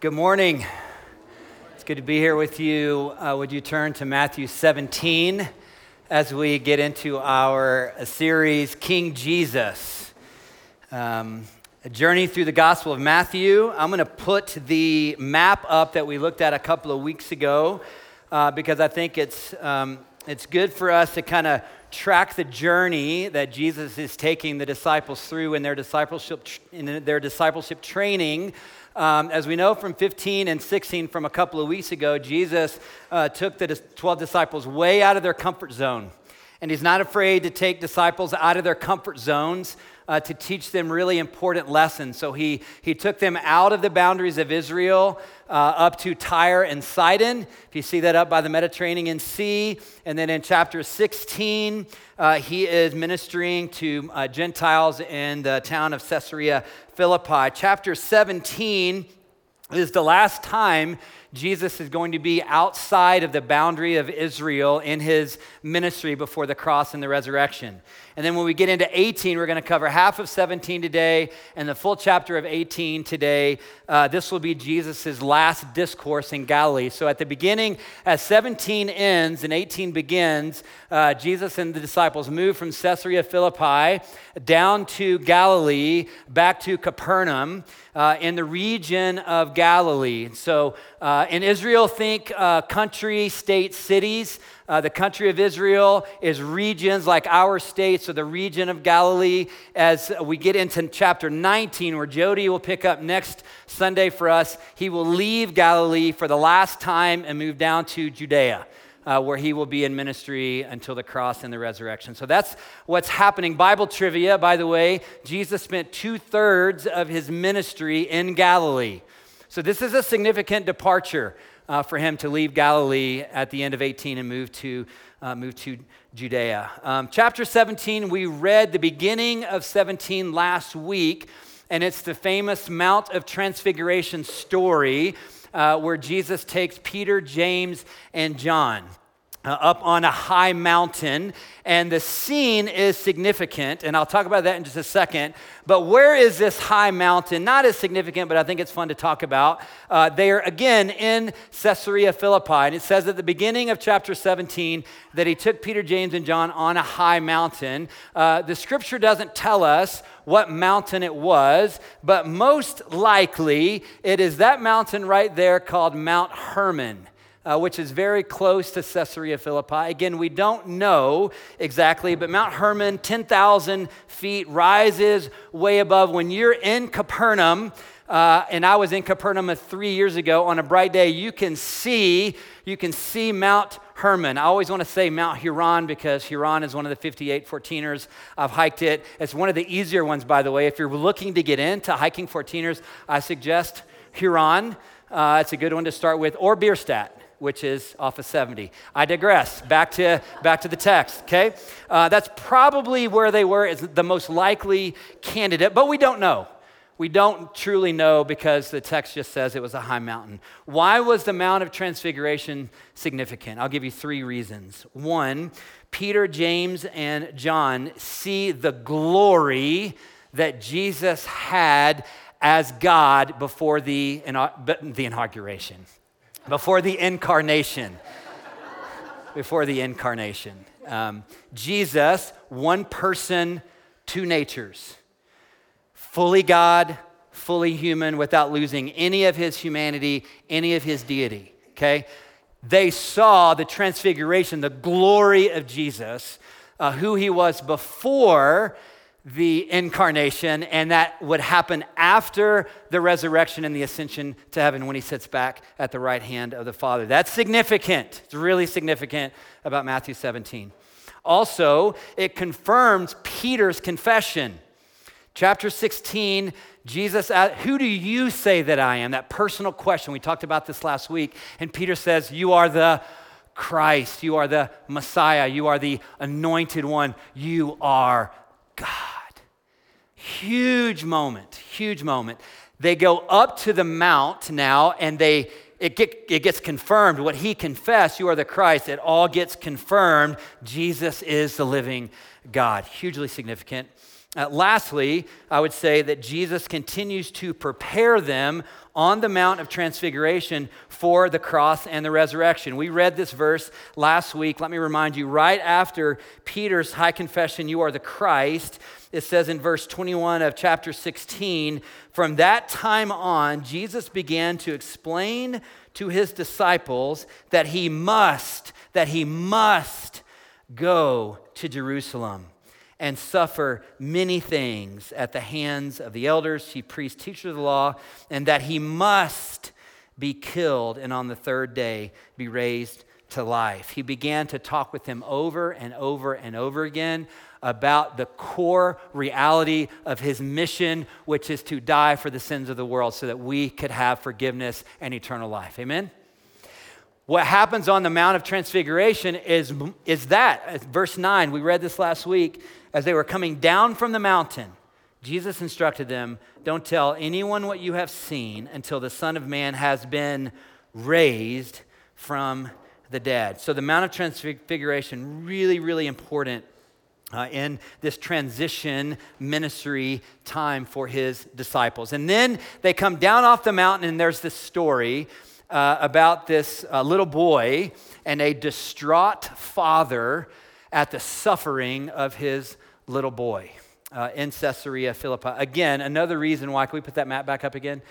Good morning. It's good to be here with you. Uh, would you turn to Matthew 17 as we get into our series, King Jesus? Um, a journey through the Gospel of Matthew. I'm going to put the map up that we looked at a couple of weeks ago uh, because I think it's, um, it's good for us to kind of track the journey that Jesus is taking the disciples through in their discipleship, in their discipleship training um, as we know from 15 and 16 from a couple of weeks ago, Jesus uh, took the 12 disciples way out of their comfort zone. And he's not afraid to take disciples out of their comfort zones uh, to teach them really important lessons. So he, he took them out of the boundaries of Israel uh, up to Tyre and Sidon. If you see that up by the Mediterranean Sea. And then in chapter 16, uh, he is ministering to uh, Gentiles in the town of Caesarea Philippi. Chapter 17 is the last time Jesus is going to be outside of the boundary of Israel in his ministry before the cross and the resurrection. And then when we get into 18, we're going to cover half of 17 today and the full chapter of 18 today. Uh, this will be Jesus' last discourse in Galilee. So at the beginning, as 17 ends and 18 begins, uh, Jesus and the disciples move from Caesarea Philippi down to Galilee, back to Capernaum uh, in the region of Galilee. So uh, in Israel, think uh, country, state, cities. Uh, the country of Israel is regions like our states, so the region of Galilee. As we get into chapter 19, where Jody will pick up next Sunday for us, he will leave Galilee for the last time and move down to Judea uh, where he will be in ministry until the cross and the resurrection. So that's what's happening. Bible trivia, by the way, Jesus spent two thirds of his ministry in Galilee. So this is a significant departure uh, for him to leave Galilee at the end of 18 and move to, uh, move to Judea. Um, chapter 17, we read the beginning of 17 last week, and it's the famous Mount of Transfiguration story. Uh, where Jesus takes Peter, James, and John uh, up on a high mountain, and the scene is significant, and I'll talk about that in just a second. But where is this high mountain? Not as significant, but I think it's fun to talk about. Uh, they are again in Caesarea Philippi, and it says at the beginning of chapter 17 that he took Peter, James, and John on a high mountain. Uh, the scripture doesn't tell us what mountain it was, but most likely it is that mountain right there called Mount Hermon uh, which is very close to Caesarea Philippi. Again, we don't know exactly, but Mount Hermon, 10,000 feet, rises way above. When you're in Capernaum, uh, and I was in Capernaum three years ago on a bright day, you can see, you can see Mount Hermon. I always want to say Mount Huron because Huron is one of the 58 14ers. I've hiked it. It's one of the easier ones, by the way. If you're looking to get into hiking 14ers, I suggest Huron. Uh, it's a good one to start with, or Bierstadt which is off of 70. I digress. Back to, back to the text, okay? Uh, that's probably where they were as the most likely candidate, but we don't know. We don't truly know because the text just says it was a high mountain. Why was the Mount of Transfiguration significant? I'll give you three reasons. One, Peter, James, and John see the glory that Jesus had as God before the, the inauguration before the incarnation. before the incarnation. Um, Jesus, one person, two natures. Fully God, fully human, without losing any of his humanity, any of his deity. Okay? They saw the transfiguration, the glory of Jesus, uh, who he was before the incarnation, and that would happen after the resurrection and the ascension to heaven when he sits back at the right hand of the Father. That's significant. It's really significant about Matthew 17. Also, it confirms Peter's confession. Chapter 16, Jesus asked, Who do you say that I am? That personal question. We talked about this last week. And Peter says, You are the Christ. You are the Messiah. You are the anointed one. You are God. Huge moment, huge moment. They go up to the mount now and they it, get, it gets confirmed. What he confessed, you are the Christ, it all gets confirmed. Jesus is the living God. Hugely significant. Uh, lastly, I would say that Jesus continues to prepare them on the Mount of Transfiguration for the cross and the resurrection. We read this verse last week. Let me remind you right after Peter's high confession, You are the Christ. It says in verse 21 of chapter 16, From that time on, Jesus began to explain to his disciples that he must, that he must go to Jerusalem and suffer many things at the hands of the elders, chief priests, teachers of the law, and that he must be killed and on the third day be raised to life. He began to talk with him over and over and over again about the core reality of his mission, which is to die for the sins of the world so that we could have forgiveness and eternal life. Amen? What happens on the Mount of Transfiguration is, is that. Verse 9, we read this last week. As they were coming down from the mountain, Jesus instructed them Don't tell anyone what you have seen until the Son of Man has been raised from the dead. So, the Mount of Transfiguration, really, really important uh, in this transition ministry time for his disciples. And then they come down off the mountain, and there's this story uh, about this uh, little boy and a distraught father at the suffering of his little boy uh, in Caesarea Philippi. Again, another reason why, can we put that map back up again?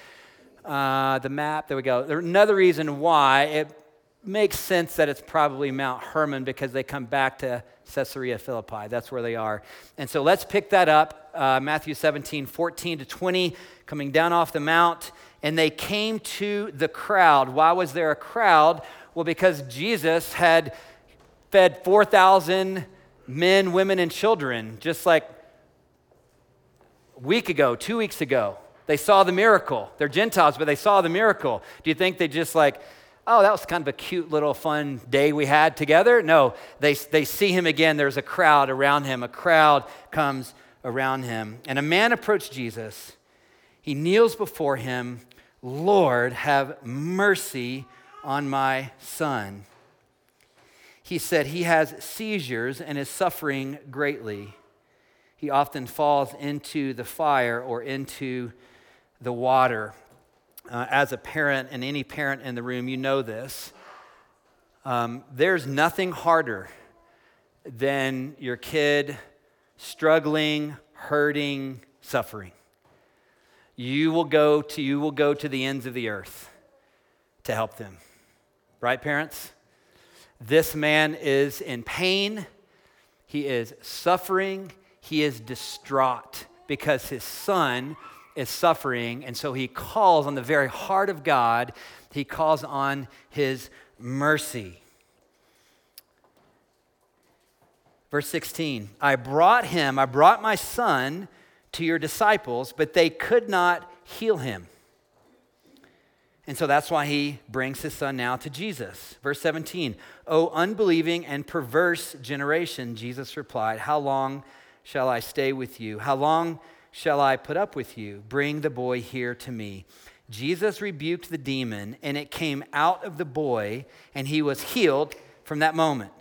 Uh, the map, there we go. Another reason why it makes sense that it's probably Mount Hermon because they come back to Caesarea Philippi. That's where they are. And so let's pick that up uh, Matthew 17, 14 to 20, coming down off the mount. And they came to the crowd. Why was there a crowd? Well, because Jesus had fed 4,000 men, women, and children just like a week ago, two weeks ago. They saw the miracle. They're Gentiles, but they saw the miracle. Do you think they just like, oh, that was kind of a cute little fun day we had together? No, they, they see him again. There's a crowd around him. A crowd comes around him. And a man approached Jesus. He kneels before him. Lord, have mercy on my son. He said he has seizures and is suffering greatly. He often falls into the fire or into the water uh, as a parent, and any parent in the room, you know this. Um, there's nothing harder than your kid struggling, hurting, suffering. You will go to you will go to the ends of the earth to help them. Right, parents? This man is in pain. He is suffering. He is distraught because his son is suffering, and so he calls on the very heart of God, he calls on his mercy. Verse 16 I brought him, I brought my son to your disciples, but they could not heal him. And so that's why he brings his son now to Jesus. Verse 17, O unbelieving and perverse generation, Jesus replied, How long shall I stay with you? How long shall I put up with you? Bring the boy here to me. Jesus rebuked the demon, and it came out of the boy, and he was healed from that moment.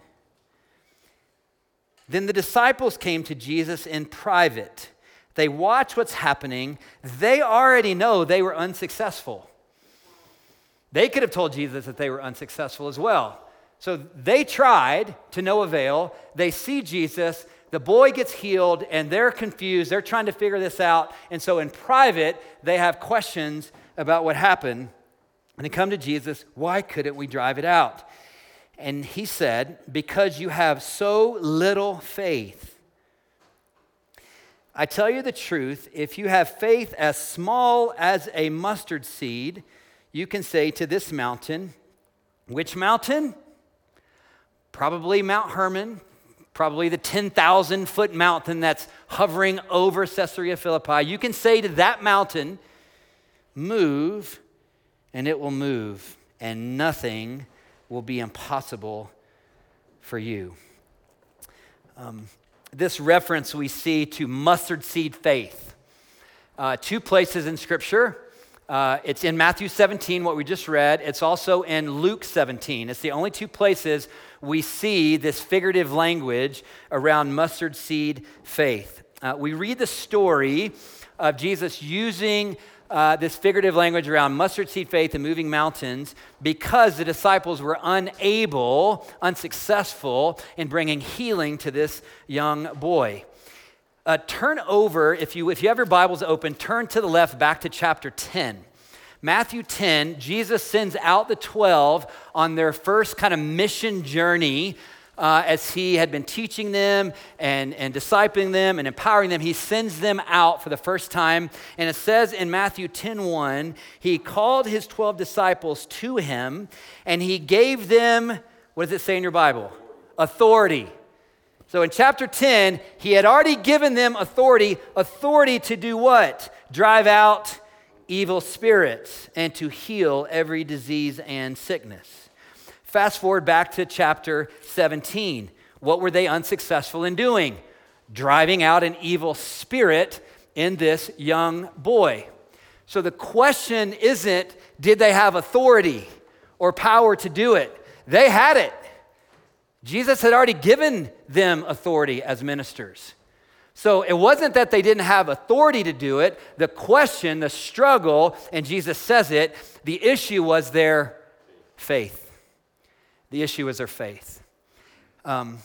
Then the disciples came to Jesus in private. They watch what's happening. They already know they were unsuccessful. They could have told Jesus that they were unsuccessful as well. So they tried to no avail. They see Jesus, the boy gets healed and they're confused. They're trying to figure this out. And so in private, they have questions about what happened. And they come to Jesus, why couldn't we drive it out? And he said, Because you have so little faith. I tell you the truth, if you have faith as small as a mustard seed, you can say to this mountain, which mountain? Probably Mount Hermon, probably the 10,000 foot mountain that's hovering over Caesarea Philippi, you can say to that mountain, Move, and it will move, and nothing will be impossible for you. Um, this reference we see to mustard seed faith. Uh, two places in Scripture. Uh, it's in Matthew 17, what we just read. It's also in Luke 17. It's the only two places we see this figurative language around mustard seed faith. Uh, we read the story of Jesus using uh, this figurative language around mustard seed faith and moving mountains because the disciples were unable, unsuccessful in bringing healing to this young boy. Uh, turn over, if you, if you have your Bibles open, turn to the left back to chapter 10. Matthew 10, Jesus sends out the 12 on their first kind of mission journey uh, as he had been teaching them and, and discipling them and empowering them, he sends them out for the first time. And it says in Matthew 10 1, he called his 12 disciples to him and he gave them, what does it say in your Bible? Authority. So in chapter 10, he had already given them authority. Authority to do what? Drive out evil spirits and to heal every disease and sickness. Fast forward back to chapter 17. What were they unsuccessful in doing? Driving out an evil spirit in this young boy. So the question isn't, did they have authority or power to do it? They had it. Jesus had already given them authority as ministers. So it wasn't that they didn't have authority to do it. The question, the struggle, and Jesus says it, the issue was their faith. The issue is their faith. Um,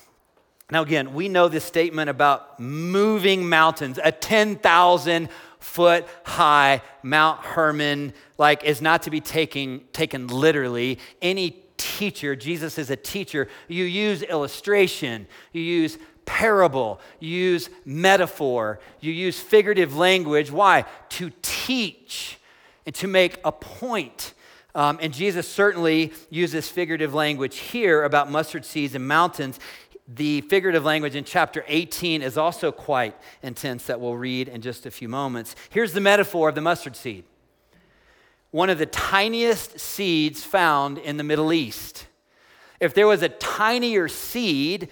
now, again, we know this statement about moving mountains, a 10,000 foot high Mount Hermon, like, is not to be taken, taken literally. Any teacher, Jesus is a teacher, you use illustration, you use parable, you use metaphor, you use figurative language. Why? To teach and to make a point. Um, and Jesus certainly uses figurative language here about mustard seeds and mountains. The figurative language in chapter 18 is also quite intense, that we'll read in just a few moments. Here's the metaphor of the mustard seed one of the tiniest seeds found in the Middle East. If there was a tinier seed,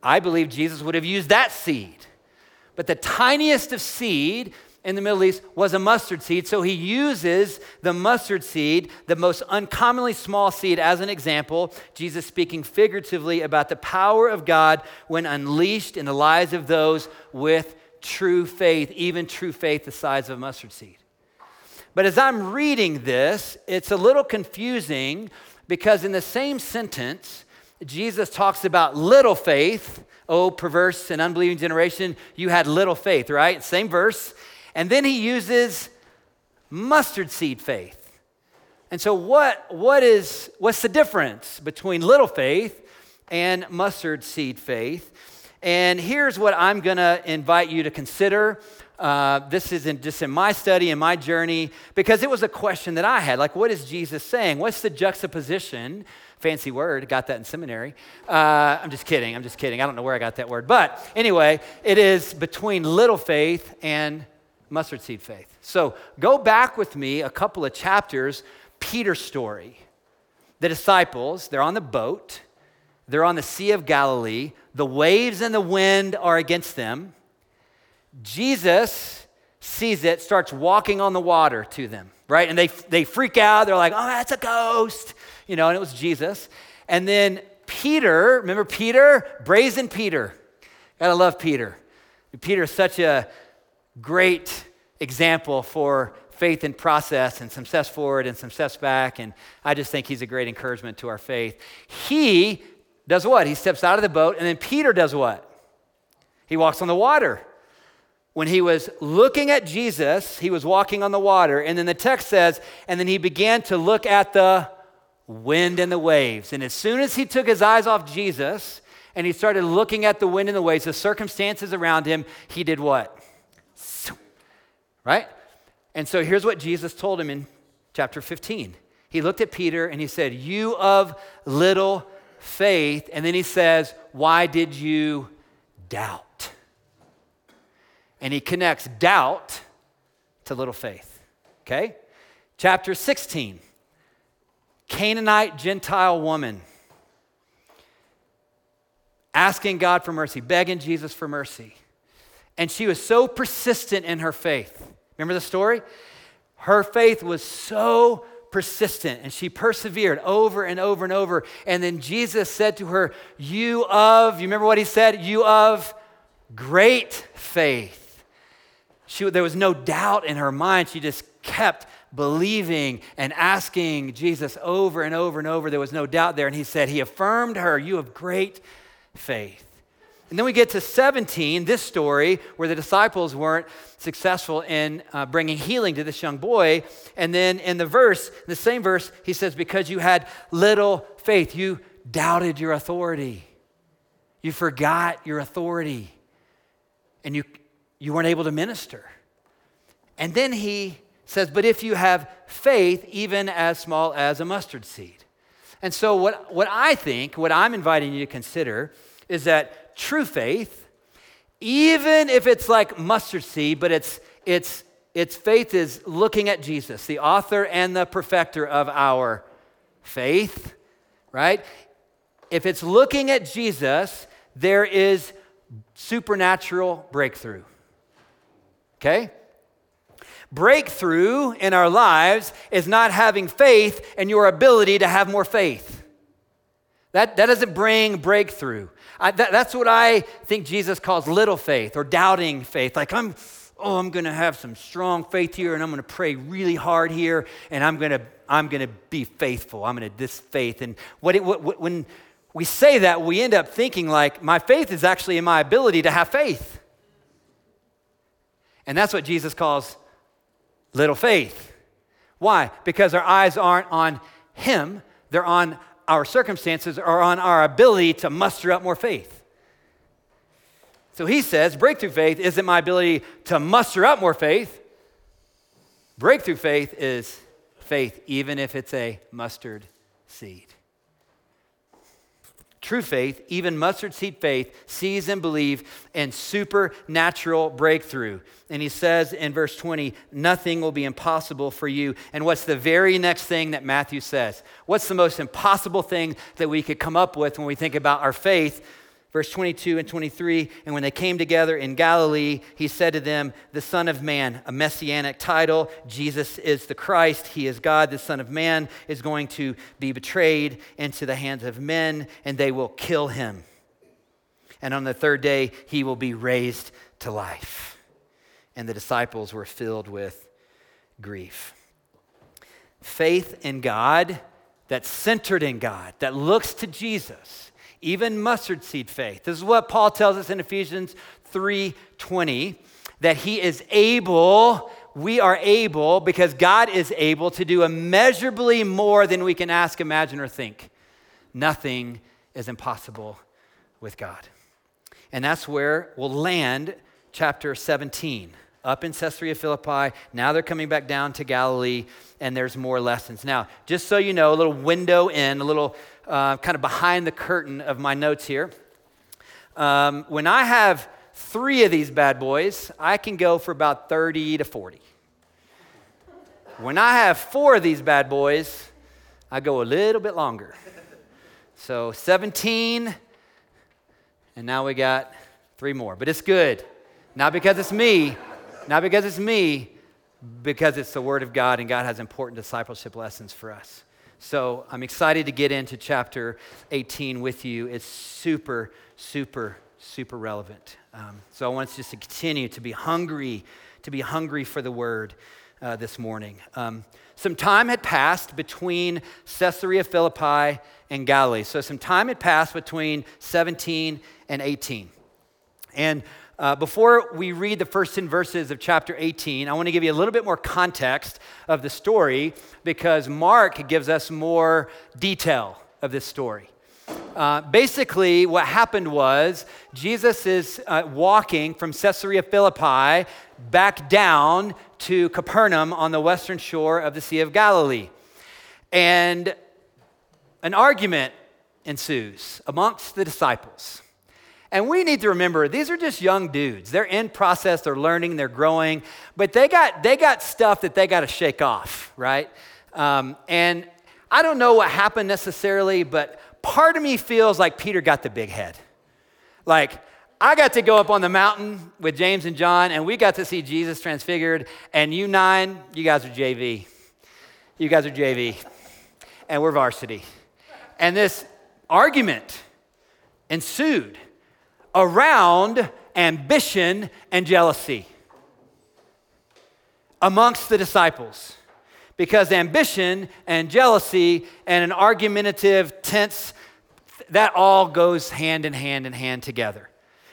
I believe Jesus would have used that seed. But the tiniest of seed in the Middle East was a mustard seed. So he uses the mustard seed, the most uncommonly small seed, as an example. Jesus speaking figuratively about the power of God when unleashed in the lives of those with true faith, even true faith the size of a mustard seed. But as I'm reading this, it's a little confusing because in the same sentence, Jesus talks about little faith. Oh, perverse and unbelieving generation, you had little faith, right? Same verse. And then he uses mustard seed faith. And so, what, what is, what's the difference between little faith and mustard seed faith? And here's what I'm going to invite you to consider. Uh, this is in, just in my study and my journey because it was a question that I had. Like, what is Jesus saying? What's the juxtaposition? Fancy word, got that in seminary. Uh, I'm just kidding. I'm just kidding. I don't know where I got that word. But anyway, it is between little faith and mustard seed faith. So go back with me a couple of chapters, Peter's story. The disciples, they're on the boat, they're on the Sea of Galilee, the waves and the wind are against them. Jesus sees it, starts walking on the water to them, right? And they, they freak out. They're like, oh, that's a ghost, you know, and it was Jesus. And then Peter, remember Peter? Brazen Peter. Gotta love Peter. Peter is such a great example for faith in process and some steps forward and some steps back. And I just think he's a great encouragement to our faith. He does what? He steps out of the boat, and then Peter does what? He walks on the water. When he was looking at Jesus, he was walking on the water. And then the text says, and then he began to look at the wind and the waves. And as soon as he took his eyes off Jesus and he started looking at the wind and the waves, the circumstances around him, he did what? Right? And so here's what Jesus told him in chapter 15. He looked at Peter and he said, You of little faith. And then he says, Why did you doubt? And he connects doubt to little faith. Okay? Chapter 16 Canaanite Gentile woman asking God for mercy, begging Jesus for mercy. And she was so persistent in her faith Remember the story? Her faith was so persistent and she persevered over and over and over. And then Jesus said to her, You of, you remember what he said? You of great faith. She, there was no doubt in her mind. She just kept believing and asking Jesus over and over and over. There was no doubt there. And he said, He affirmed her, You have great faith. And then we get to 17, this story where the disciples weren't successful in uh, bringing healing to this young boy. And then in the verse, in the same verse, he says, Because you had little faith, you doubted your authority. You forgot your authority. And you, you weren't able to minister. And then he says, But if you have faith, even as small as a mustard seed. And so, what, what I think, what I'm inviting you to consider, is that true faith, even if it's like mustard seed, but it's, it's, its faith is looking at Jesus, the author and the perfecter of our faith, right? If it's looking at Jesus, there is supernatural breakthrough. Okay? Breakthrough in our lives is not having faith and your ability to have more faith. That, that doesn't bring breakthrough. I, that, that's what I think Jesus calls little faith or doubting faith. Like, I'm, oh, I'm going to have some strong faith here and I'm going to pray really hard here and I'm going to, I'm going to be faithful. I'm going to this faith. And what it, what, when we say that, we end up thinking like, my faith is actually in my ability to have faith. And that's what Jesus calls little faith. Why? Because our eyes aren't on Him, they're on our circumstances are on our ability to muster up more faith. So he says, breakthrough faith isn't my ability to muster up more faith. Breakthrough faith is faith, even if it's a mustard seed. True faith, even mustard seed faith, sees and believes in supernatural breakthrough. And he says in verse 20, nothing will be impossible for you. And what's the very next thing that Matthew says? What's the most impossible thing that we could come up with when we think about our faith? Verse 22 and 23 And when they came together in Galilee, he said to them, The Son of Man, a messianic title. Jesus is the Christ. He is God. The Son of Man is going to be betrayed into the hands of men, and they will kill him. And on the third day, he will be raised to life. And the disciples were filled with grief. Faith in God that's centered in God, that looks to Jesus even mustard seed faith. This is what Paul tells us in Ephesians 3:20 that he is able, we are able because God is able to do immeasurably more than we can ask, imagine or think. Nothing is impossible with God. And that's where we'll land chapter 17 up in Caesarea Philippi. Now they're coming back down to Galilee, and there's more lessons. Now, just so you know, a little window in, a little uh, kind of behind the curtain of my notes here. Um, when I have three of these bad boys, I can go for about 30 to 40. When I have four of these bad boys, I go a little bit longer. So 17, and now we got three more. But it's good. Not because it's me, not because it's me, because it's the Word of God, and God has important discipleship lessons for us. So I'm excited to get into chapter 18 with you. It's super, super, super relevant. Um, so I want us just to continue to be hungry, to be hungry for the word uh, this morning. Um, some time had passed between Caesarea Philippi and Galilee. So some time had passed between 17 and 18. And uh, before we read the first 10 verses of chapter 18, I want to give you a little bit more context of the story because Mark gives us more detail of this story. Uh, basically, what happened was Jesus is uh, walking from Caesarea Philippi back down to Capernaum on the western shore of the Sea of Galilee. And an argument ensues amongst the disciples. And we need to remember these are just young dudes. They're in process, they're learning, they're growing, but they got, they got stuff that they got to shake off, right? Um, and I don't know what happened necessarily, but part of me feels like Peter got the big head. Like, I got to go up on the mountain with James and John, and we got to see Jesus transfigured. And you nine, you guys are JV. You guys are JV. And we're varsity. And this argument ensued around ambition and jealousy amongst the disciples. Because ambition and jealousy and an argumentative, tense, that all goes hand in hand in hand together.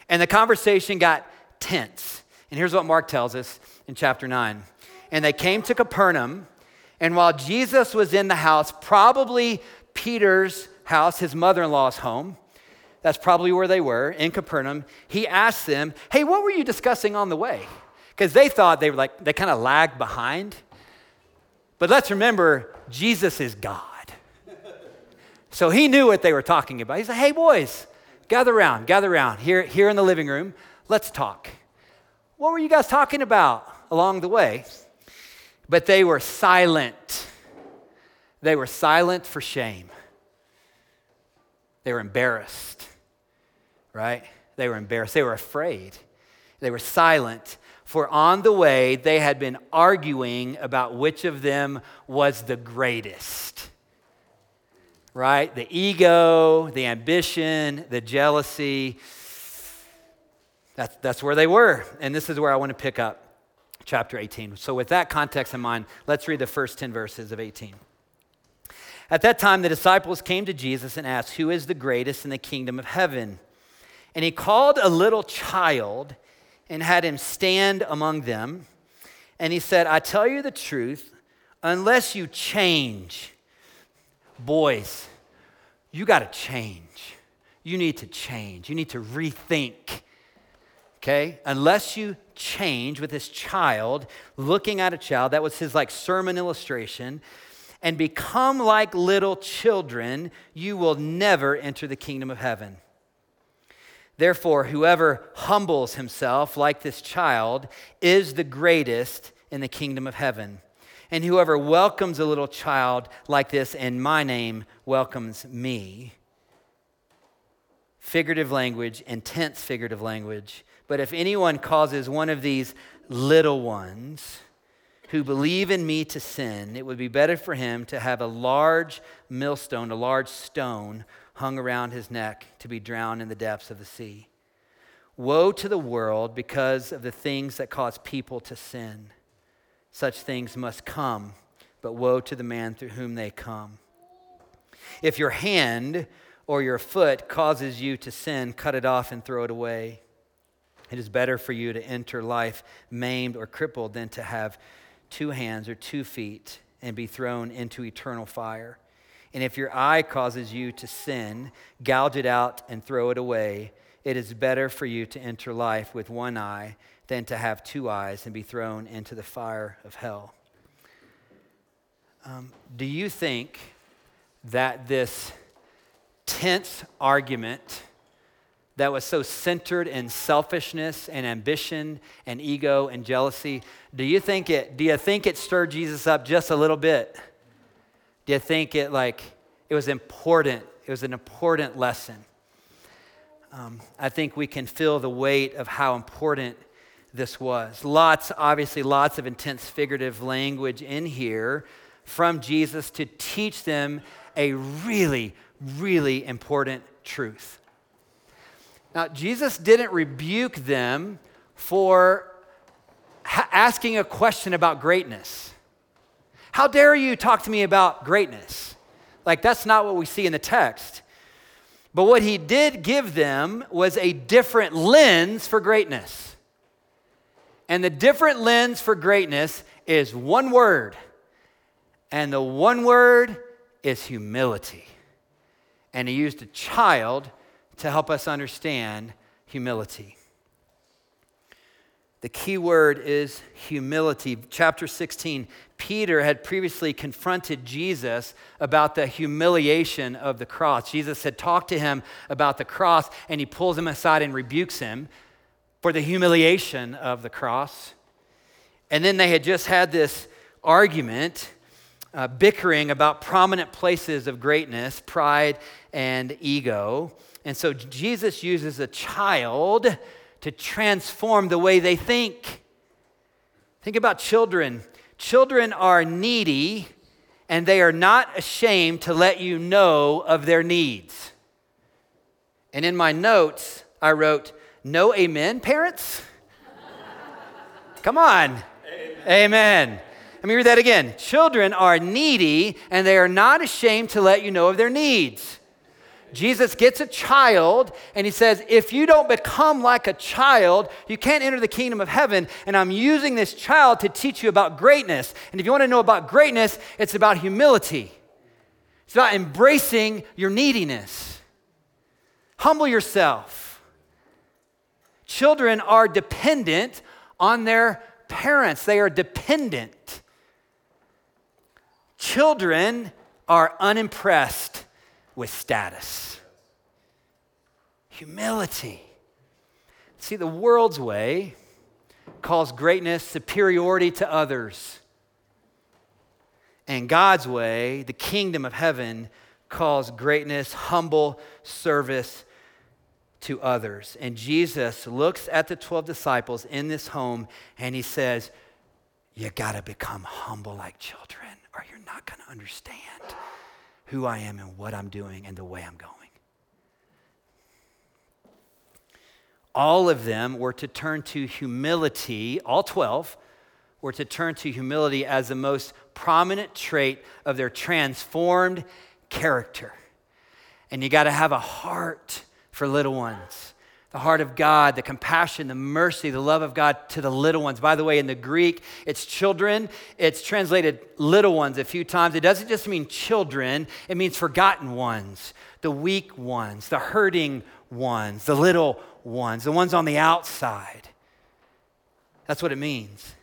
And the conversation got tense. And here's what Mark tells us in chapter 9. And they came to Capernaum, and while Jesus was in the house, probably Peter's house, his mother in law's home, that's probably where they were in Capernaum, he asked them, Hey, what were you discussing on the way? Because they thought they were like, they kind of lagged behind. But let's remember, Jesus is God. So he knew what they were talking about. He said, Hey, boys, gather around, gather around here, here in the living room. Let's talk. What were you guys talking about along the way? But they were silent. They were silent for shame. They were embarrassed, right? They were embarrassed. They were afraid. They were silent, for on the way they had been arguing about which of them was the greatest. Right? The ego, the ambition, the jealousy. That's, that's where they were. And this is where I want to pick up chapter 18. So, with that context in mind, let's read the first 10 verses of 18. At that time, the disciples came to Jesus and asked, Who is the greatest in the kingdom of heaven? And he called a little child and had him stand among them. And he said, I tell you the truth, unless you change, boys, you got to change. You need to change. You need to rethink. Okay? Unless you change with this child, looking at a child, that was his like sermon illustration and become like little children, you will never enter the kingdom of heaven. Therefore, whoever humbles himself like this child is the greatest in the kingdom of heaven. And whoever welcomes a little child like this in my name welcomes me. Figurative language, intense figurative language. But if anyone causes one of these little ones, who believe in me to sin, it would be better for him to have a large millstone, a large stone, hung around his neck to be drowned in the depths of the sea. Woe to the world because of the things that cause people to sin. Such things must come, but woe to the man through whom they come. If your hand or your foot causes you to sin, cut it off and throw it away. It is better for you to enter life maimed or crippled than to have two hands or two feet and be thrown into eternal fire. And if your eye causes you to sin, gouge it out and throw it away. It is better for you to enter life with one eye than to have two eyes and be thrown into the fire of hell. Um, do you think that this tense argument that was so centered in selfishness and ambition and ego and jealousy, do you think it do you think it stirred Jesus up just a little bit? Do you think it like it was important? It was an important lesson. Um, I think we can feel the weight of how important this was. Lots, obviously, lots of intense figurative language in here from Jesus to teach them a really, really important truth. Now, Jesus didn't rebuke them for ha- asking a question about greatness. How dare you talk to me about greatness? Like, that's not what we see in the text. But what he did give them was a different lens for greatness. And the different lens for greatness is one word. And the one word is humility. And he used a child to help us understand humility. The key word is humility. Chapter 16, Peter had previously confronted Jesus about the humiliation of the cross. Jesus had talked to him about the cross, and he pulls him aside and rebukes him for the humiliation of the cross. And then they had just had this argument, uh, bickering about prominent places of greatness, pride, and ego. And so Jesus uses a child to transform the way they think. Think about children. Children are needy and they are not ashamed to let you know of their needs. And in my notes, I wrote, No amen, parents? Come on. Amen. amen. Let me read that again. Children are needy and they are not ashamed to let you know of their needs. Jesus gets a child and he says, If you don't become like a child, you can't enter the kingdom of heaven. And I'm using this child to teach you about greatness. And if you want to know about greatness, it's about humility, it's about embracing your neediness. Humble yourself. Children are dependent on their parents, they are dependent. Children are unimpressed with status. Humility. See, the world's way calls greatness superiority to others. And God's way, the kingdom of heaven, calls greatness humble service to others. And Jesus looks at the 12 disciples in this home and he says, You got to become humble like children, or you're not going to understand who I am and what I'm doing and the way I'm going. All of them were to turn to humility, all 12 were to turn to humility as the most prominent trait of their transformed character. And you got to have a heart for little ones the heart of God, the compassion, the mercy, the love of God to the little ones. By the way, in the Greek, it's children. It's translated little ones a few times. It doesn't just mean children, it means forgotten ones, the weak ones, the hurting ones, the little ones, the ones on the outside. That's what it means.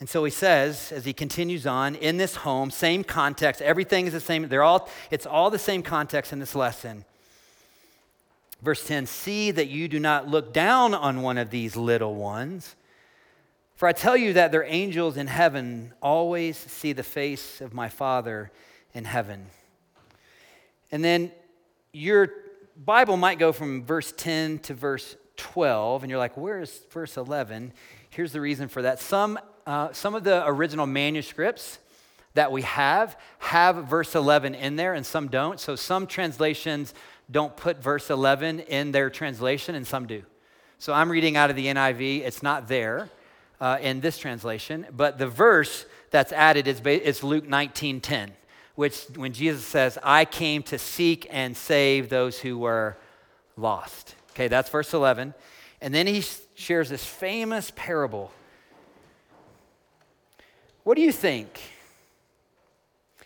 And so he says, as he continues on, in this home, same context, everything is the same. They're all, it's all the same context in this lesson. Verse 10 See that you do not look down on one of these little ones. For I tell you that their angels in heaven always see the face of my Father in heaven. And then your Bible might go from verse 10 to verse 12, and you're like, where is verse 11? Here's the reason for that. Some, uh, some of the original manuscripts that we have have verse 11 in there, and some don't. So some translations don't put verse 11 in their translation, and some do. So I'm reading out of the NIV. It's not there uh, in this translation, but the verse that's added is, is Luke 19:10, which when Jesus says, "I came to seek and save those who were lost." Okay, that's verse 11, and then he shares this famous parable. What do you think?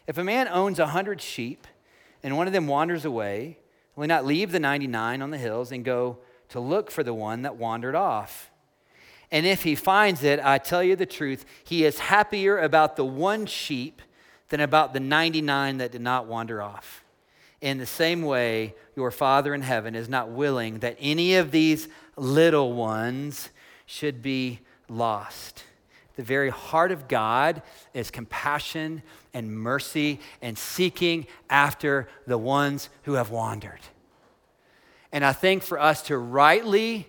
If a man owns a hundred sheep and one of them wanders away, Will he not leave the 99 on the hills and go to look for the one that wandered off? And if he finds it, I tell you the truth, he is happier about the one sheep than about the 99 that did not wander off. In the same way, your Father in heaven is not willing that any of these little ones should be lost. The very heart of God is compassion and mercy and seeking after the ones who have wandered. And I think for us to rightly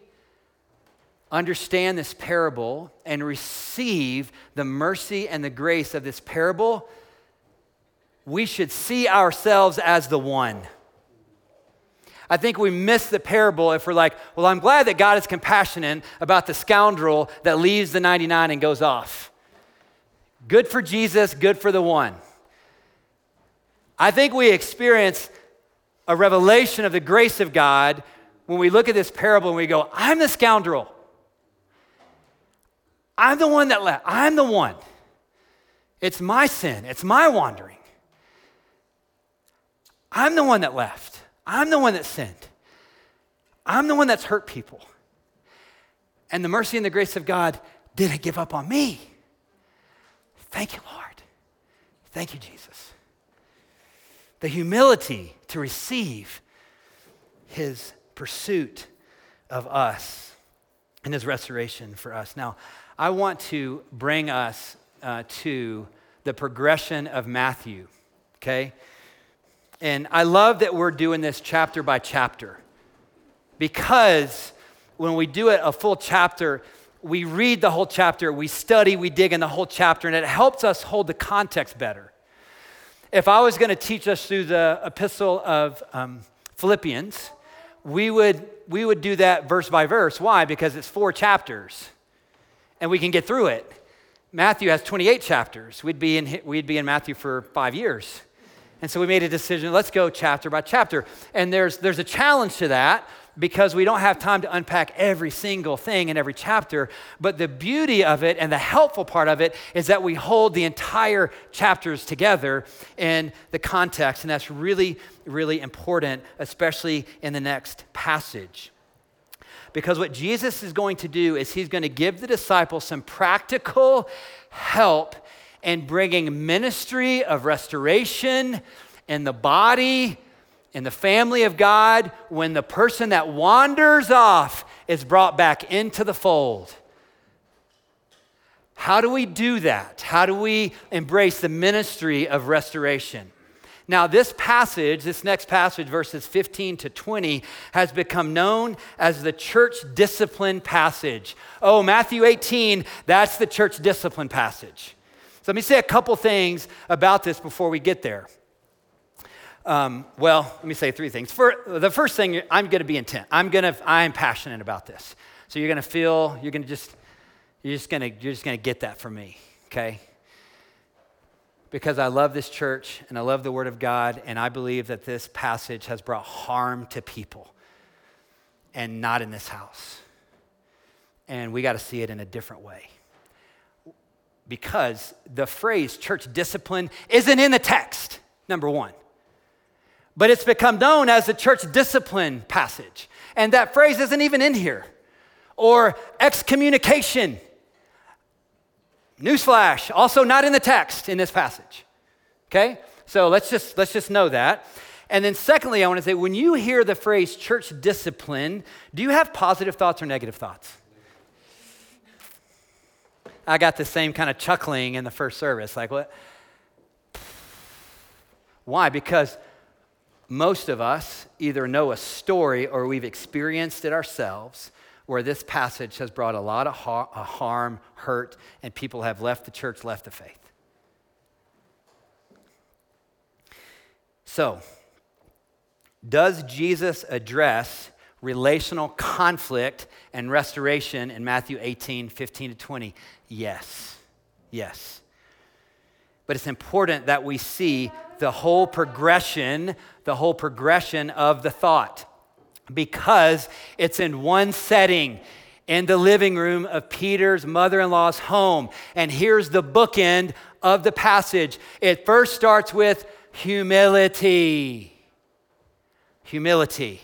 understand this parable and receive the mercy and the grace of this parable, we should see ourselves as the one. I think we miss the parable if we're like, well, I'm glad that God is compassionate about the scoundrel that leaves the 99 and goes off. Good for Jesus, good for the one. I think we experience a revelation of the grace of God when we look at this parable and we go, I'm the scoundrel. I'm the one that left. I'm the one. It's my sin. It's my wandering. I'm the one that left. I'm the one that sinned. I'm the one that's hurt people. And the mercy and the grace of God didn't give up on me. Thank you, Lord. Thank you, Jesus. The humility to receive his pursuit of us and his restoration for us. Now, I want to bring us uh, to the progression of Matthew, okay? And I love that we're doing this chapter by chapter because when we do it a full chapter, we read the whole chapter, we study, we dig in the whole chapter, and it helps us hold the context better. If I was going to teach us through the epistle of um, Philippians, we would, we would do that verse by verse. Why? Because it's four chapters and we can get through it. Matthew has 28 chapters. We'd be in, we'd be in Matthew for five years. And so we made a decision let's go chapter by chapter. And there's, there's a challenge to that because we don't have time to unpack every single thing in every chapter. But the beauty of it and the helpful part of it is that we hold the entire chapters together in the context. And that's really, really important, especially in the next passage. Because what Jesus is going to do is he's going to give the disciples some practical help in bringing ministry of restoration in the body in the family of God when the person that wanders off is brought back into the fold. How do we do that? How do we embrace the ministry of restoration? Now, this passage, this next passage, verses 15 to 20, has become known as the church discipline passage. Oh, Matthew 18, that's the church discipline passage. So let me say a couple things about this before we get there. Um, well, let me say three things. For, the first thing, I'm going to be intent. I'm going to, I'm passionate about this. So you're going to feel, you're going to just, you're just going to, you're just going to get that from me, okay? Because I love this church and I love the Word of God, and I believe that this passage has brought harm to people, and not in this house. And we got to see it in a different way. Because the phrase church discipline isn't in the text, number one but it's become known as the church discipline passage. And that phrase isn't even in here. Or excommunication. Newsflash, also not in the text in this passage. Okay? So let's just let's just know that. And then secondly, I want to say when you hear the phrase church discipline, do you have positive thoughts or negative thoughts? I got the same kind of chuckling in the first service. Like what? Why? Because most of us either know a story or we've experienced it ourselves where this passage has brought a lot of uh, harm, hurt, and people have left the church, left the faith. So, does Jesus address relational conflict and restoration in Matthew 18, 15 to 20? Yes. Yes. But it's important that we see the whole progression, the whole progression of the thought because it's in one setting in the living room of Peter's mother in law's home. And here's the bookend of the passage it first starts with humility. Humility.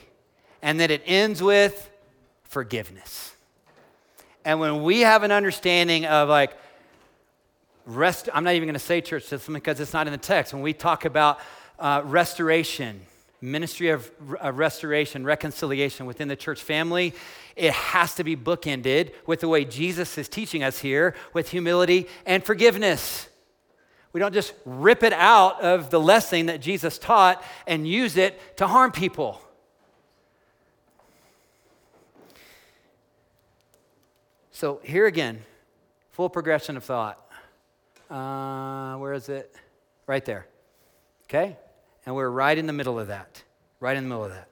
And then it ends with forgiveness. And when we have an understanding of like, rest, I'm not even going to say church system because it's not in the text. When we talk about uh, restoration, ministry of uh, restoration, reconciliation within the church family, it has to be bookended with the way Jesus is teaching us here with humility and forgiveness. We don't just rip it out of the lesson that Jesus taught and use it to harm people. So, here again, full progression of thought. Uh, where is it? Right there. Okay? And we're right in the middle of that. Right in the middle of that.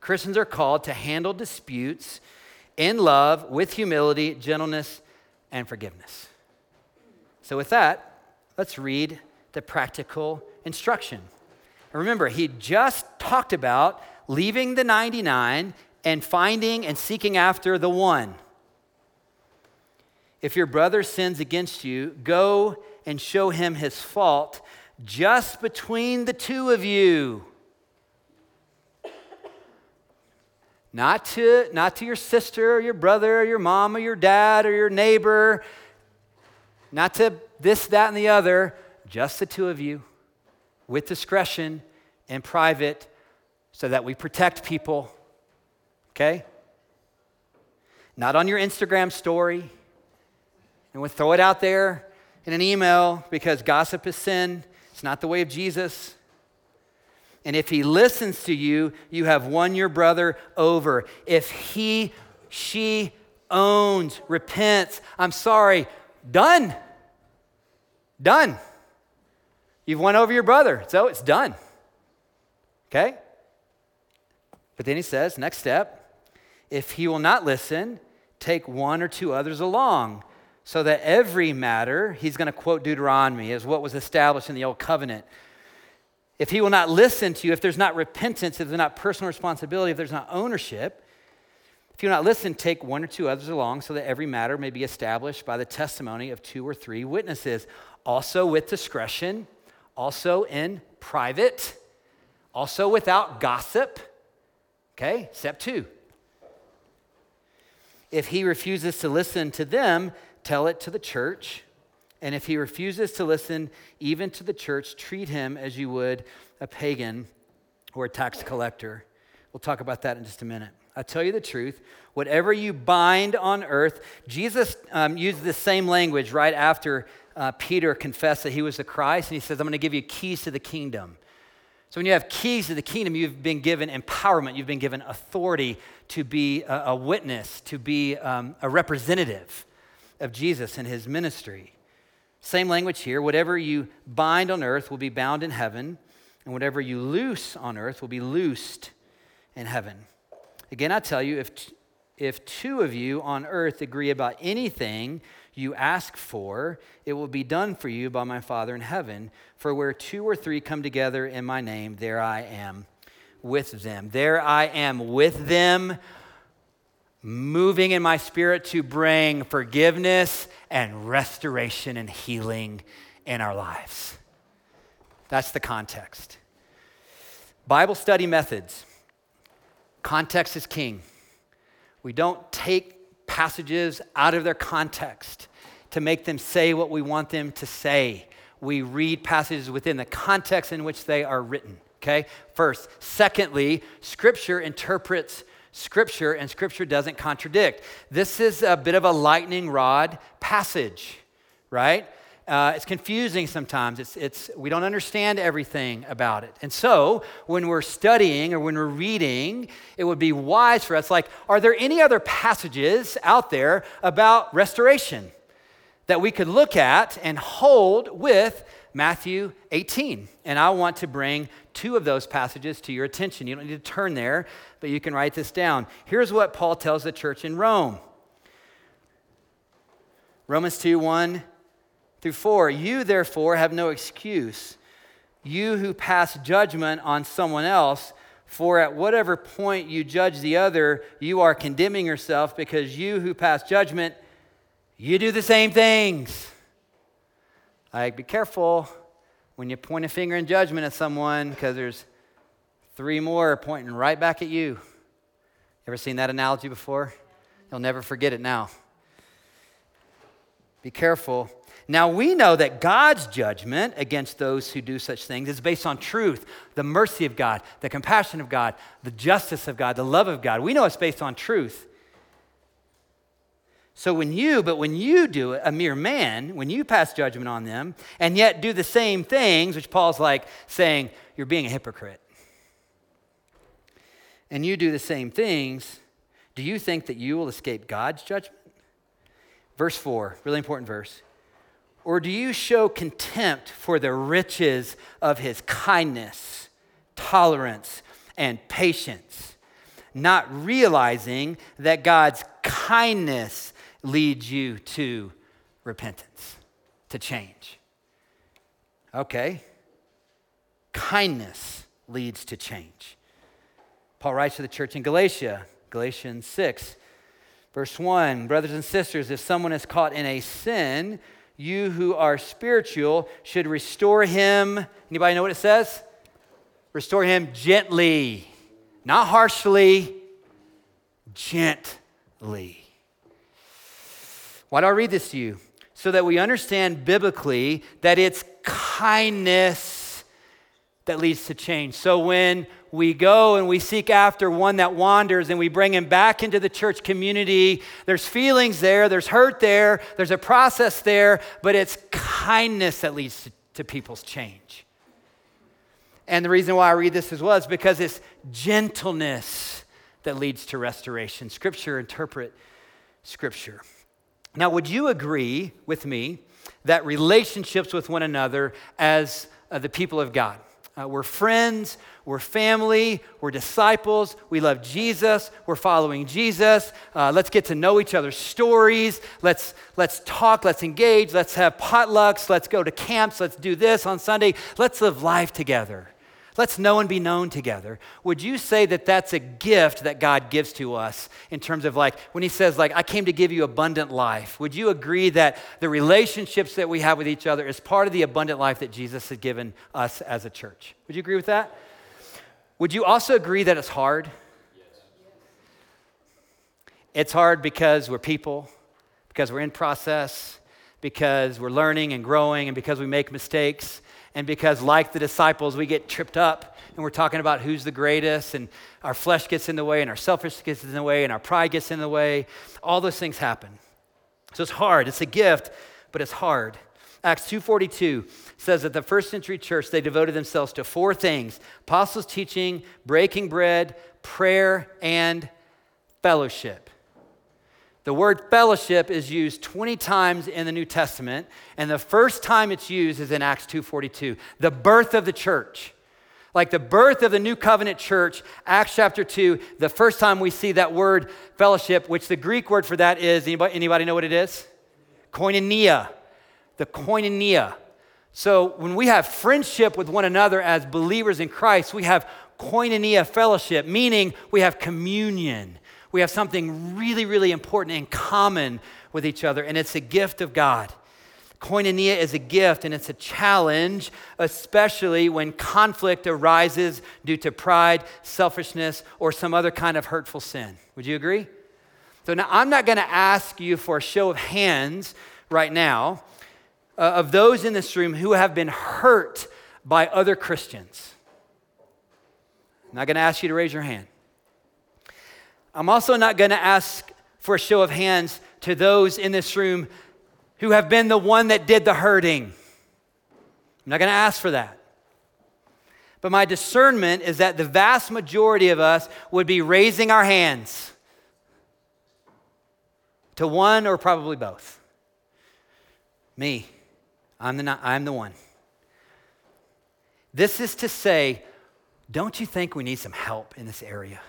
Christians are called to handle disputes in love, with humility, gentleness, and forgiveness. So, with that, let's read the practical instruction. remember, he just talked about leaving the 99 and finding and seeking after the one. If your brother sins against you, go and show him his fault just between the two of you. Not to, not to your sister or your brother or your mom or your dad or your neighbor, not to this, that, and the other, just the two of you with discretion and private so that we protect people. Okay? Not on your Instagram story. And we throw it out there in an email because gossip is sin. It's not the way of Jesus. And if he listens to you, you have won your brother over. If he, she owns, repents, I'm sorry, done. Done. You've won over your brother, so it's done. Okay? But then he says, next step, if he will not listen, take one or two others along, so that every matter, he's going to quote Deuteronomy, is what was established in the old covenant. If he will not listen to you, if there's not repentance, if there's not personal responsibility, if there's not ownership, if you will not listen, take one or two others along so that every matter may be established by the testimony of two or three witnesses, also with discretion, also in private, also without gossip. Okay, step two. If he refuses to listen to them, tell it to the church. And if he refuses to listen even to the church, treat him as you would a pagan or a tax collector. We'll talk about that in just a minute. I tell you the truth, whatever you bind on earth, Jesus um, used the same language right after uh, Peter confessed that he was the Christ, and he says, I'm going to give you keys to the kingdom. So when you have keys to the kingdom, you've been given empowerment, you've been given authority to be a, a witness, to be um, a representative of Jesus and his ministry. Same language here whatever you bind on earth will be bound in heaven, and whatever you loose on earth will be loosed in heaven. Again, I tell you, if, if two of you on earth agree about anything you ask for, it will be done for you by my Father in heaven. For where two or three come together in my name, there I am with them. There I am with them, moving in my spirit to bring forgiveness and restoration and healing in our lives. That's the context. Bible study methods. Context is king. We don't take passages out of their context to make them say what we want them to say. We read passages within the context in which they are written, okay? First. Secondly, Scripture interprets Scripture, and Scripture doesn't contradict. This is a bit of a lightning rod passage, right? Uh, it's confusing sometimes. It's, it's, we don't understand everything about it. And so, when we're studying or when we're reading, it would be wise for us like, are there any other passages out there about restoration that we could look at and hold with Matthew 18? And I want to bring two of those passages to your attention. You don't need to turn there, but you can write this down. Here's what Paul tells the church in Rome Romans 2 1 through 4. You, therefore, have no excuse, you who pass judgment on someone else, for at whatever point you judge the other, you are condemning yourself because you who pass judgment, you do the same things. Like, be careful when you point a finger in judgment at someone because there's three more pointing right back at you. Ever seen that analogy before? You'll never forget it now. Be careful now we know that God's judgment against those who do such things is based on truth, the mercy of God, the compassion of God, the justice of God, the love of God. We know it's based on truth. So when you, but when you do it, a mere man, when you pass judgment on them, and yet do the same things, which Paul's like saying, you're being a hypocrite. And you do the same things, do you think that you will escape God's judgment? Verse 4, really important verse. Or do you show contempt for the riches of his kindness, tolerance, and patience, not realizing that God's kindness leads you to repentance, to change? Okay. Kindness leads to change. Paul writes to the church in Galatia, Galatians 6, verse 1 Brothers and sisters, if someone is caught in a sin, you who are spiritual should restore him. Anybody know what it says? Restore him gently, not harshly, gently. Why do I read this to you? So that we understand biblically that it's kindness that leads to change. So when we go and we seek after one that wanders and we bring him back into the church community. There's feelings there, there's hurt there, there's a process there, but it's kindness that leads to, to people's change. And the reason why I read this as well is because it's gentleness that leads to restoration. Scripture interpret scripture. Now, would you agree with me that relationships with one another as uh, the people of God, Uh, we're friends, we're family, we're disciples, we love Jesus, we're following Jesus. Uh, let's get to know each other's stories. Let's, let's talk, let's engage, let's have potlucks, let's go to camps, let's do this on Sunday. Let's live life together. Let's know and be known together. Would you say that that's a gift that God gives to us in terms of like when He says, like, I came to give you abundant life? Would you agree that the relationships that we have with each other is part of the abundant life that Jesus has given us as a church? Would you agree with that? Would you also agree that it's hard? It's hard because we're people, because we're in process, because we're learning and growing, and because we make mistakes and because, like the disciples, we get tripped up and we're talking about who's the greatest, and our flesh gets in the way, and our selfishness gets in the way, and our pride gets in the way. All those things happen. So it's hard. It's a gift, but it's hard. Acts 2:42 says that the first century church they devoted themselves to four things: apostles' teaching, breaking bread, prayer, and fellowship. The word fellowship is used 20 times in the New Testament, and the first time it's used is in Acts 2:42, the birth of the church. Like the birth of the new covenant church, Acts chapter 2, the first time we see that word fellowship, which the Greek word for that is, anybody, anybody know what it is? Koinonia. The koinonia. So when we have friendship with one another as believers in Christ, we have koinonia fellowship, meaning we have communion we have something really, really important in common with each other, and it's a gift of God. Koinonia is a gift and it's a challenge, especially when conflict arises due to pride, selfishness, or some other kind of hurtful sin. Would you agree? So now I'm not going to ask you for a show of hands right now uh, of those in this room who have been hurt by other Christians. I'm not going to ask you to raise your hand. I'm also not going to ask for a show of hands to those in this room who have been the one that did the hurting. I'm not going to ask for that. But my discernment is that the vast majority of us would be raising our hands to one or probably both. Me, I'm the, I'm the one. This is to say, don't you think we need some help in this area?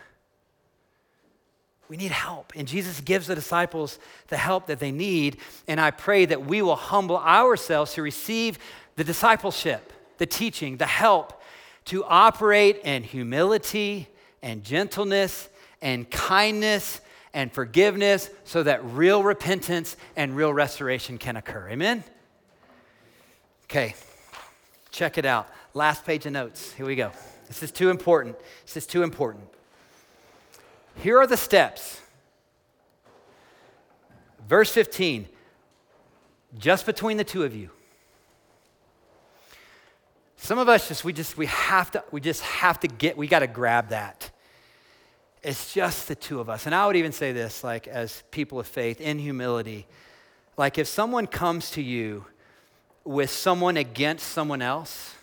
We need help. And Jesus gives the disciples the help that they need. And I pray that we will humble ourselves to receive the discipleship, the teaching, the help to operate in humility and gentleness and kindness and forgiveness so that real repentance and real restoration can occur. Amen? Okay, check it out. Last page of notes. Here we go. This is too important. This is too important. Here are the steps. Verse 15, just between the two of you. Some of us just we just we have to we just have to get we got to grab that. It's just the two of us. And I would even say this like as people of faith in humility. Like if someone comes to you with someone against someone else,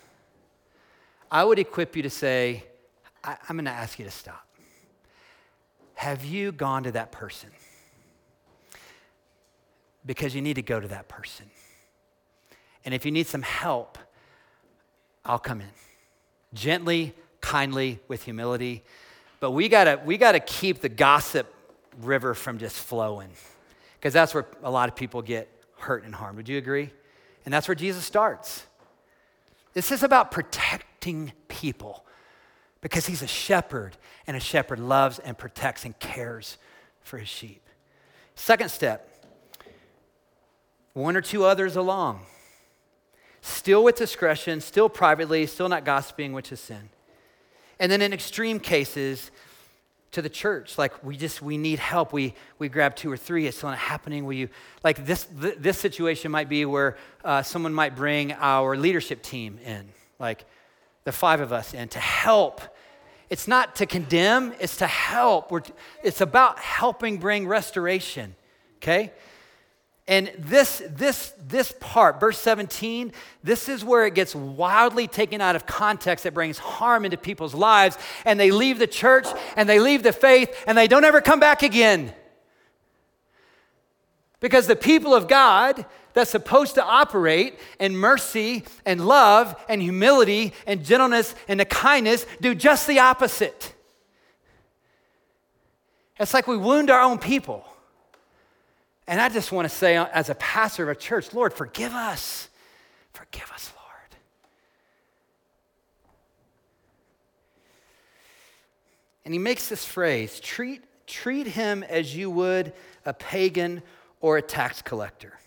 I would equip you to say, I, am going to ask you to stop. Have you gone to that person? Because you need to go to that person. And if you need some help, I'll come in. Gently, kindly, with humility. But we gotta, we gotta keep the gossip river from just flowing. Because that's where a lot of people get hurt and harmed. Would you agree? And that's where Jesus starts. This is about protecting people because he's a shepherd, and a shepherd loves and protects and cares for his sheep. Second step one or two others along. Still with discretion, still privately, still not gossiping, which is sin. And then in extreme cases, to the church like we just we need help we we grab two or three it's still not happening will you like this th- this situation might be where uh, someone might bring our leadership team in like the five of us in to help. It's not to condemn, it's to help. We're, it's about helping bring restoration, okay? And this, this, this part, verse 17, this is where it gets wildly taken out of context that brings harm into people's lives. And they leave the church and they leave the faith and they don't ever come back again. Because the people of God that's supposed to operate in mercy and love and humility and gentleness and the kindness do just the opposite. It's like we wound our own people. And I just want to say, uh, as a pastor of a church, Lord, forgive us. Forgive us, Lord. And he makes this phrase treat, treat him as you would a pagan or a tax collector.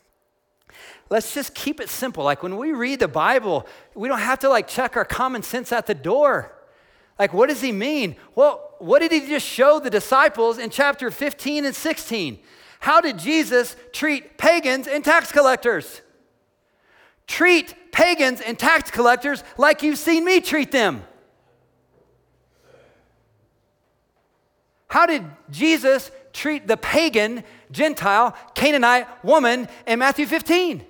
Let's just keep it simple. Like when we read the Bible, we don't have to like check our common sense at the door. Like, what does he mean? Well, what did he just show the disciples in chapter 15 and 16? How did Jesus treat pagans and tax collectors? Treat pagans and tax collectors like you've seen me treat them. How did Jesus treat the pagan, Gentile, Canaanite woman in Matthew 15?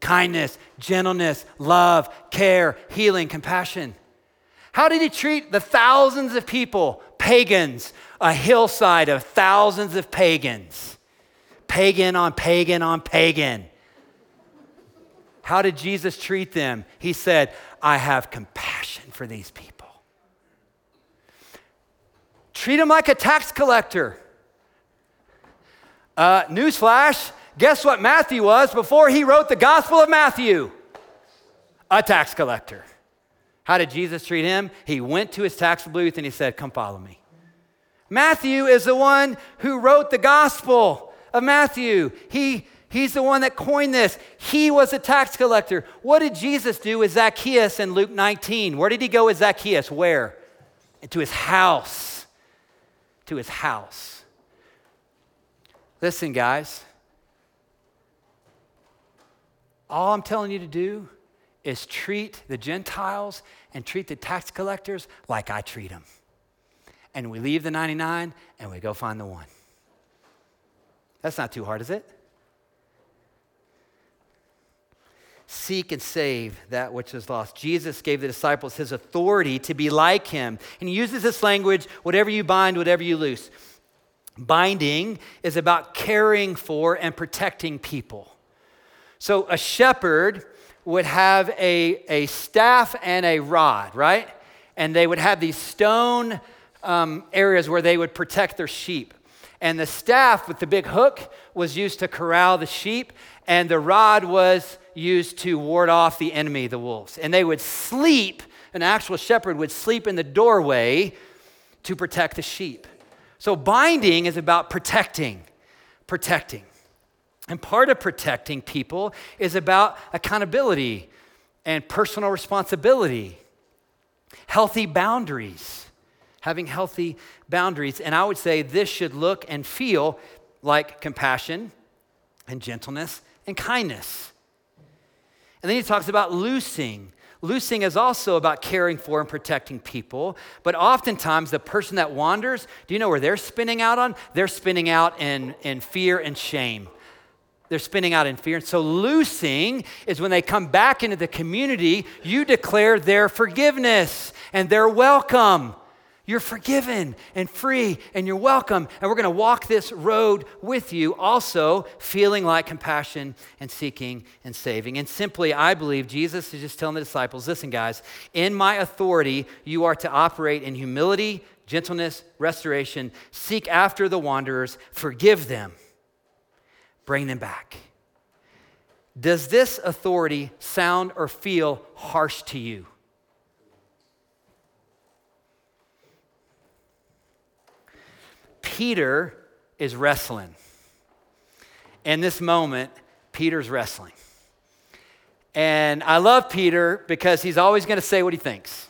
Kindness, gentleness, love, care, healing, compassion. How did he treat the thousands of people, pagans, a hillside of thousands of pagans? Pagan on pagan on pagan. How did Jesus treat them? He said, I have compassion for these people. Treat him like a tax collector. Uh, newsflash guess what Matthew was before he wrote the Gospel of Matthew? A tax collector. How did Jesus treat him? He went to his tax booth and he said, Come follow me. Matthew is the one who wrote the Gospel of Matthew. He, he's the one that coined this. He was a tax collector. What did Jesus do with Zacchaeus in Luke 19? Where did he go with Zacchaeus? Where? To his house. To his house. Listen, guys. All I'm telling you to do is treat the Gentiles and treat the tax collectors like I treat them. And we leave the 99 and we go find the one. That's not too hard, is it? Seek and save that which is lost. Jesus gave the disciples his authority to be like him. And he uses this language whatever you bind, whatever you loose. Binding is about caring for and protecting people. So a shepherd would have a, a staff and a rod, right? And they would have these stone um, areas where they would protect their sheep. And the staff with the big hook was used to corral the sheep, and the rod was used to ward off the enemy, the wolves. And they would sleep, an actual shepherd would sleep in the doorway to protect the sheep. So binding is about protecting, protecting. And part of protecting people is about accountability and personal responsibility, healthy boundaries, having healthy boundaries. And I would say this should look and feel like compassion and gentleness and kindness. And then he talks about loosing. Loosing is also about caring for and protecting people, but oftentimes the person that wanders, do you know where they're spinning out on? They're spinning out in, in fear and shame they're spinning out in fear. And so, loosing is when they come back into the community, you declare their forgiveness and their welcome. You're forgiven and free and you're welcome. And we're going to walk this road with you, also feeling like compassion and seeking and saving. And simply, I believe Jesus is just telling the disciples listen, guys, in my authority, you are to operate in humility, gentleness, restoration, seek after the wanderers, forgive them bring them back. Does this authority sound or feel harsh to you? Peter is wrestling. In this moment, Peter's wrestling. And I love Peter because he's always going to say what he thinks,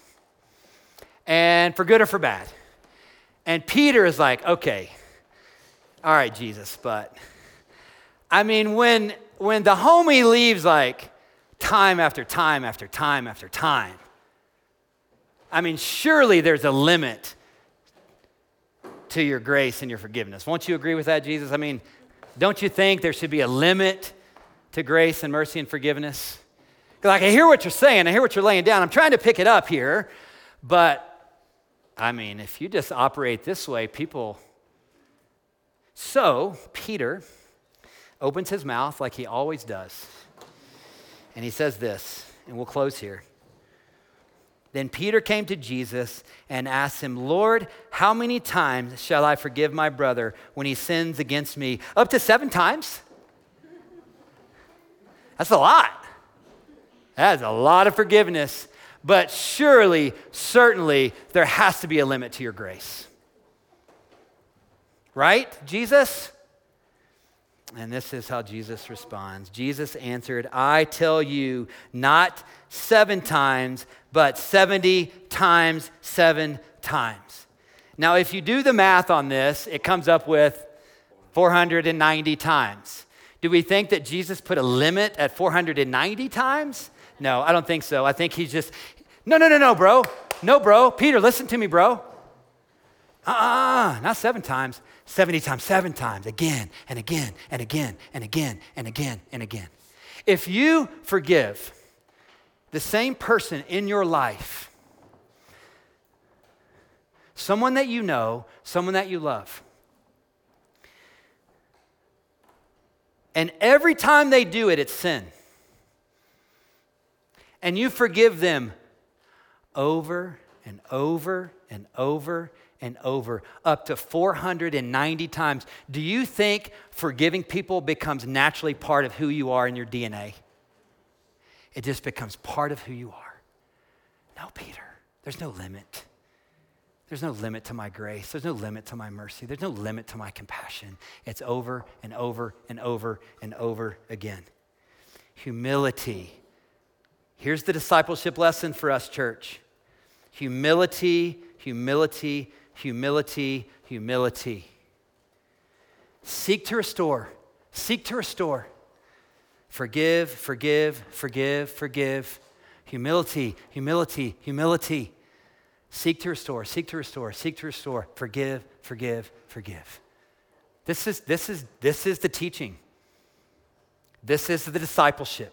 and for good or for bad. And Peter is like, okay, all right, Jesus, but I mean, when, when the homie leaves like time after time after time after time, I mean, surely there's a limit to your grace and your forgiveness. Won't you agree with that, Jesus? I mean, don't you think there should be a limit to grace and mercy and forgiveness? Like, I hear what you're saying, I hear what you're laying down. I'm trying to pick it up here, but I mean, if you just operate this way, people. So, Peter opens his mouth like he always does. And he says this, and we'll close here. Then Peter came to Jesus and asked him, Lord, how many times shall I forgive my brother when he sins against me? Up to seven times? That's a lot. That is a lot of forgiveness. But surely, certainly, there has to be a limit to your grace. Right, Jesus? And this is how Jesus responds. Jesus answered, I tell you, not seven times, but 70 times seven times. Now, if you do the math on this, it comes up with 490 times. Do we think that Jesus put a limit at 490 times? No, I don't think so. I think he's just, no, no, no, no, bro. No, bro. Peter, listen to me, bro. Uh uh-uh, uh, not seven times, 70 times, seven times, again and again and again and again and again and again. If you forgive the same person in your life, someone that you know, someone that you love, and every time they do it, it's sin, and you forgive them over and over and over and over, up to 490 times. Do you think forgiving people becomes naturally part of who you are in your DNA? It just becomes part of who you are. No, Peter, there's no limit. There's no limit to my grace. There's no limit to my mercy. There's no limit to my compassion. It's over and over and over and over again. Humility. Here's the discipleship lesson for us, church humility, humility, humility, humility. Seek to restore. Seek to restore. Forgive, forgive, forgive, forgive. Humility, humility, humility. Seek to restore, seek to restore, seek to restore. Forgive, forgive, forgive. This is, this is, this is the teaching. This is the discipleship.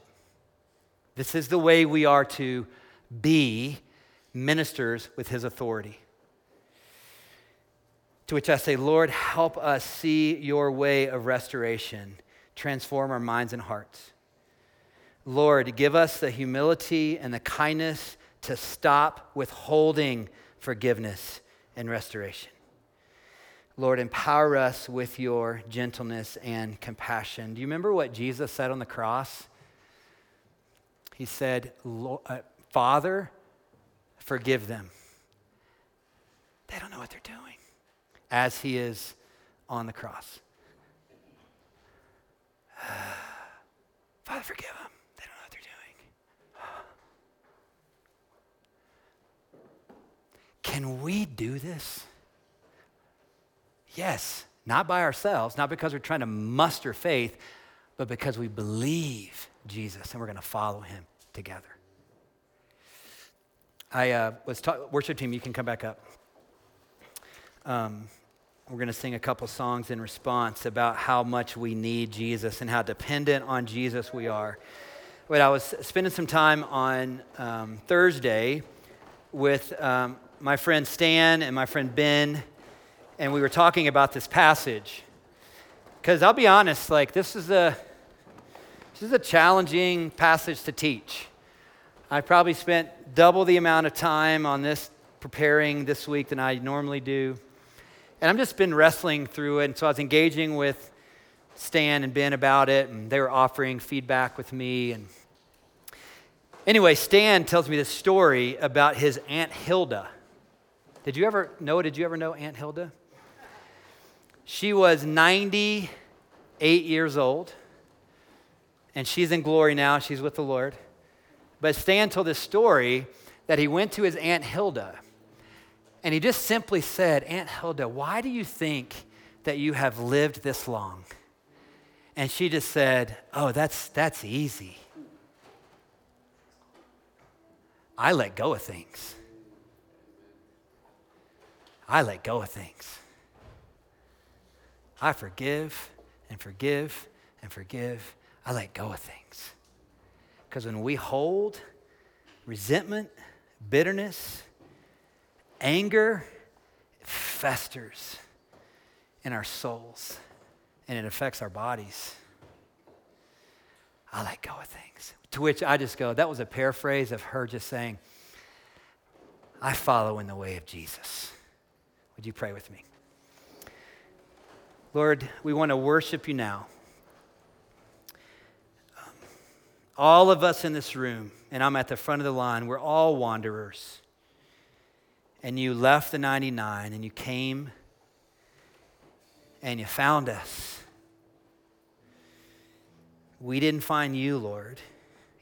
This is the way we are to be ministers with his authority. To which I say, Lord, help us see your way of restoration, transform our minds and hearts. Lord, give us the humility and the kindness to stop withholding forgiveness and restoration. Lord, empower us with your gentleness and compassion. Do you remember what Jesus said on the cross? He said, uh, Father, forgive them. They don't know what they're doing as he is on the cross. Father, forgive them. They don't know what they're doing. Can we do this? Yes, not by ourselves, not because we're trying to muster faith, but because we believe Jesus and we're going to follow him together. I uh, was worship team, you can come back up. Um, we're going to sing a couple songs in response about how much we need Jesus and how dependent on Jesus we are. But I was spending some time on um, Thursday with um, my friend Stan and my friend Ben, and we were talking about this passage. Because I'll be honest, like this is a this is a challenging passage to teach. I probably spent double the amount of time on this preparing this week than I normally do. And I've just been wrestling through it. And so I was engaging with Stan and Ben about it, and they were offering feedback with me. And anyway, Stan tells me this story about his Aunt Hilda. Did you ever know? Did you ever know Aunt Hilda? She was 98 years old, and she's in glory now. She's with the Lord. But Stan told this story that he went to his Aunt Hilda and he just simply said, Aunt Hilda, why do you think that you have lived this long? And she just said, Oh, that's, that's easy. I let go of things. I let go of things. I forgive and forgive and forgive. I let go of things. Because when we hold resentment, bitterness, Anger festers in our souls and it affects our bodies. I let go of things. To which I just go, that was a paraphrase of her just saying, I follow in the way of Jesus. Would you pray with me? Lord, we want to worship you now. Um, all of us in this room, and I'm at the front of the line, we're all wanderers. And you left the 99 and you came and you found us. We didn't find you, Lord.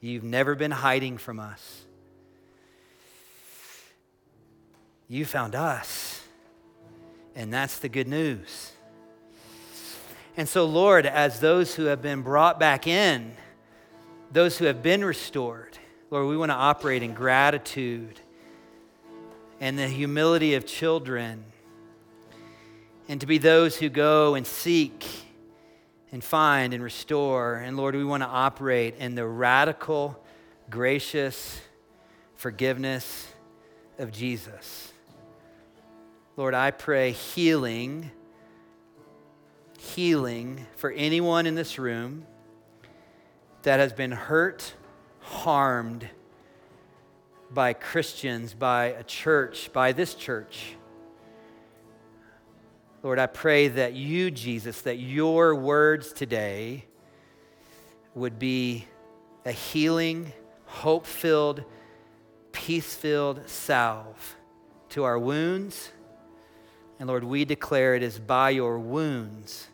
You've never been hiding from us. You found us. And that's the good news. And so, Lord, as those who have been brought back in, those who have been restored, Lord, we want to operate in gratitude and the humility of children, and to be those who go and seek and find and restore. And Lord, we want to operate in the radical, gracious forgiveness of Jesus. Lord, I pray healing, healing for anyone in this room that has been hurt, harmed by Christians, by a church, by this church. Lord, I pray that you, Jesus, that your words today would be a healing, hope filled, peace filled salve to our wounds and Lord, we declare it is by your wounds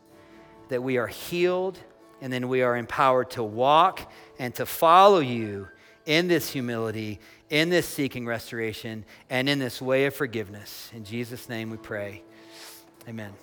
that we are healed and then we are empowered to walk and to follow you in this humility, in this seeking restoration, and in this way of forgiveness. In Jesus' name we pray. Amen.